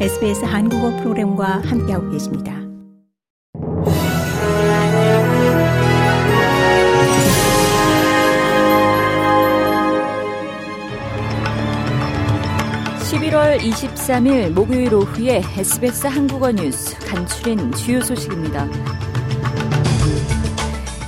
SBS 한국어 프로그램과 함께하고 계십니다. (11월 23일) 목요일 오후에 SBS 한국어 뉴스 간추린 주요 소식입니다.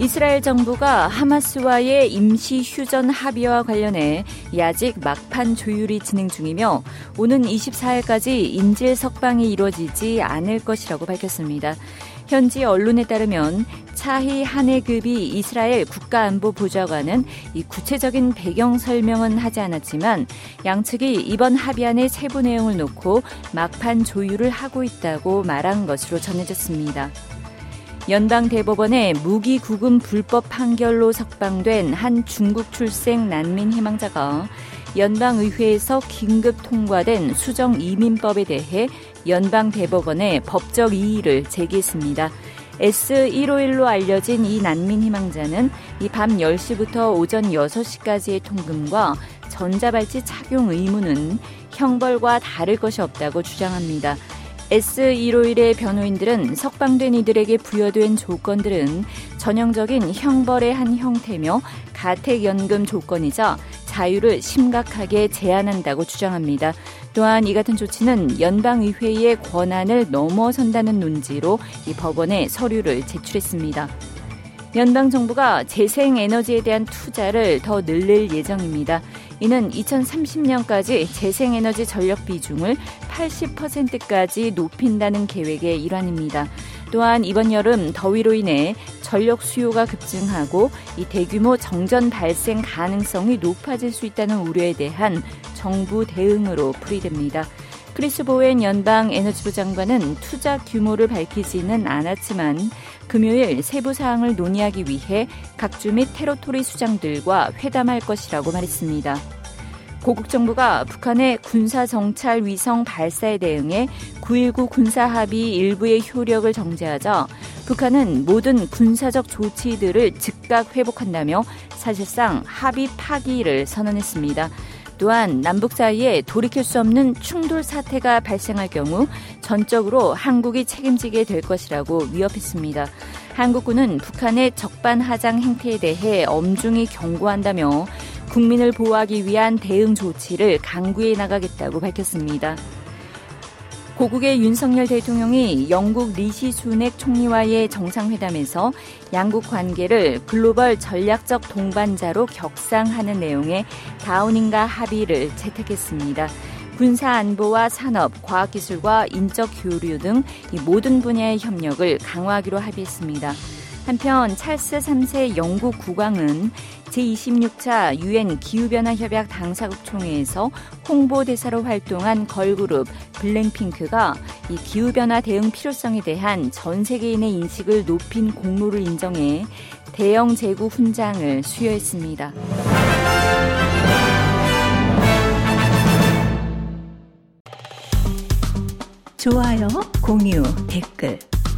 이스라엘 정부가 하마스와의 임시 휴전 합의와 관련해 아직 막판 조율이 진행 중이며 오는 24일까지 인질 석방이 이루어지지 않을 것이라고 밝혔습니다. 현지 언론에 따르면 차희 한해급이 이스라엘 국가안보보좌관은 이 구체적인 배경 설명은 하지 않았지만 양측이 이번 합의안의 세부 내용을 놓고 막판 조율을 하고 있다고 말한 것으로 전해졌습니다. 연방 대법원의 무기 구금 불법 판결로 석방된 한 중국 출생 난민 희망자가 연방 의회에서 긴급 통과된 수정 이민법에 대해 연방 대법원에 법적 이의를 제기했습니다. S151로 알려진 이 난민 희망자는 이 밤 10시부터 오전 6시까지의 통금과 전자발찌 착용 의무는 형벌과 다를 것이 없다고 주장합니다. S151의 변호인들은 석방된 이들에게 부여된 조건들은 전형적인 형벌의 한 형태며 가택연금 조건이자 자유를 심각하게 제한한다고 주장합니다. 또한 이 같은 조치는 연방의회의 권한을 넘어선다는 논지로 이 법원에 서류를 제출했습니다. 연방 정부가 재생 에너지에 대한 투자를 더 늘릴 예정입니다. 이는 2030년까지 재생에너지 전력 비중을 80%까지 높인다는 계획의 일환입니다. 또한 이번 여름 더위로 인해 전력 수요가 급증하고 이 대규모 정전 발생 가능성이 높아질 수 있다는 우려에 대한 정부 대응으로 풀이됩니다. 크리스 보웬 연방 에너지부 장관은 투자 규모를 밝히지는 않았지만 금요일 세부 사항을 논의하기 위해 각주 및 테러토리 수장들과 회담할 것이라고 말했습니다. 고국 정부가 북한의 군사 정찰 위성 발사에 대응해 9.19 군사 합의 일부의 효력을 정지하자 북한은 모든 군사적 조치들을 즉각 회복한다며 사실상 합의 파기를 선언했습니다. 또한 남북 사이에 돌이킬 수 없는 충돌 사태가 발생할 경우 전적으로 한국이 책임지게 될 것이라고 위협했습니다. 한국군은 북한의 적반하장 행태에 대해 엄중히 경고한다며 국민을 보호하기 위한 대응 조치를 강구해 나가겠다고 밝혔습니다. 고국의 윤석열 대통령이 영국 리시 수낵 총리와의 정상회담에서 양국 관계를 글로벌 전략적 동반자로 격상하는 내용의 다우닝가 합의를 채택했습니다. 군사 안보와 산업, 과학기술과 인적 교류 등 모든 분야의 협력을 강화하기로 합의했습니다. 한편 찰스 3세 영국 국왕은 제26차 유엔 기후변화 협약 당사국 총회에서 홍보대사로 활동한 걸그룹 블랙핑크가 이 기후변화 대응 필요성에 대한 전 세계인의 인식을 높인 공로를 인정해 대형 재구 훈장을 수여했습니다. 좋아요, 공유, 댓글,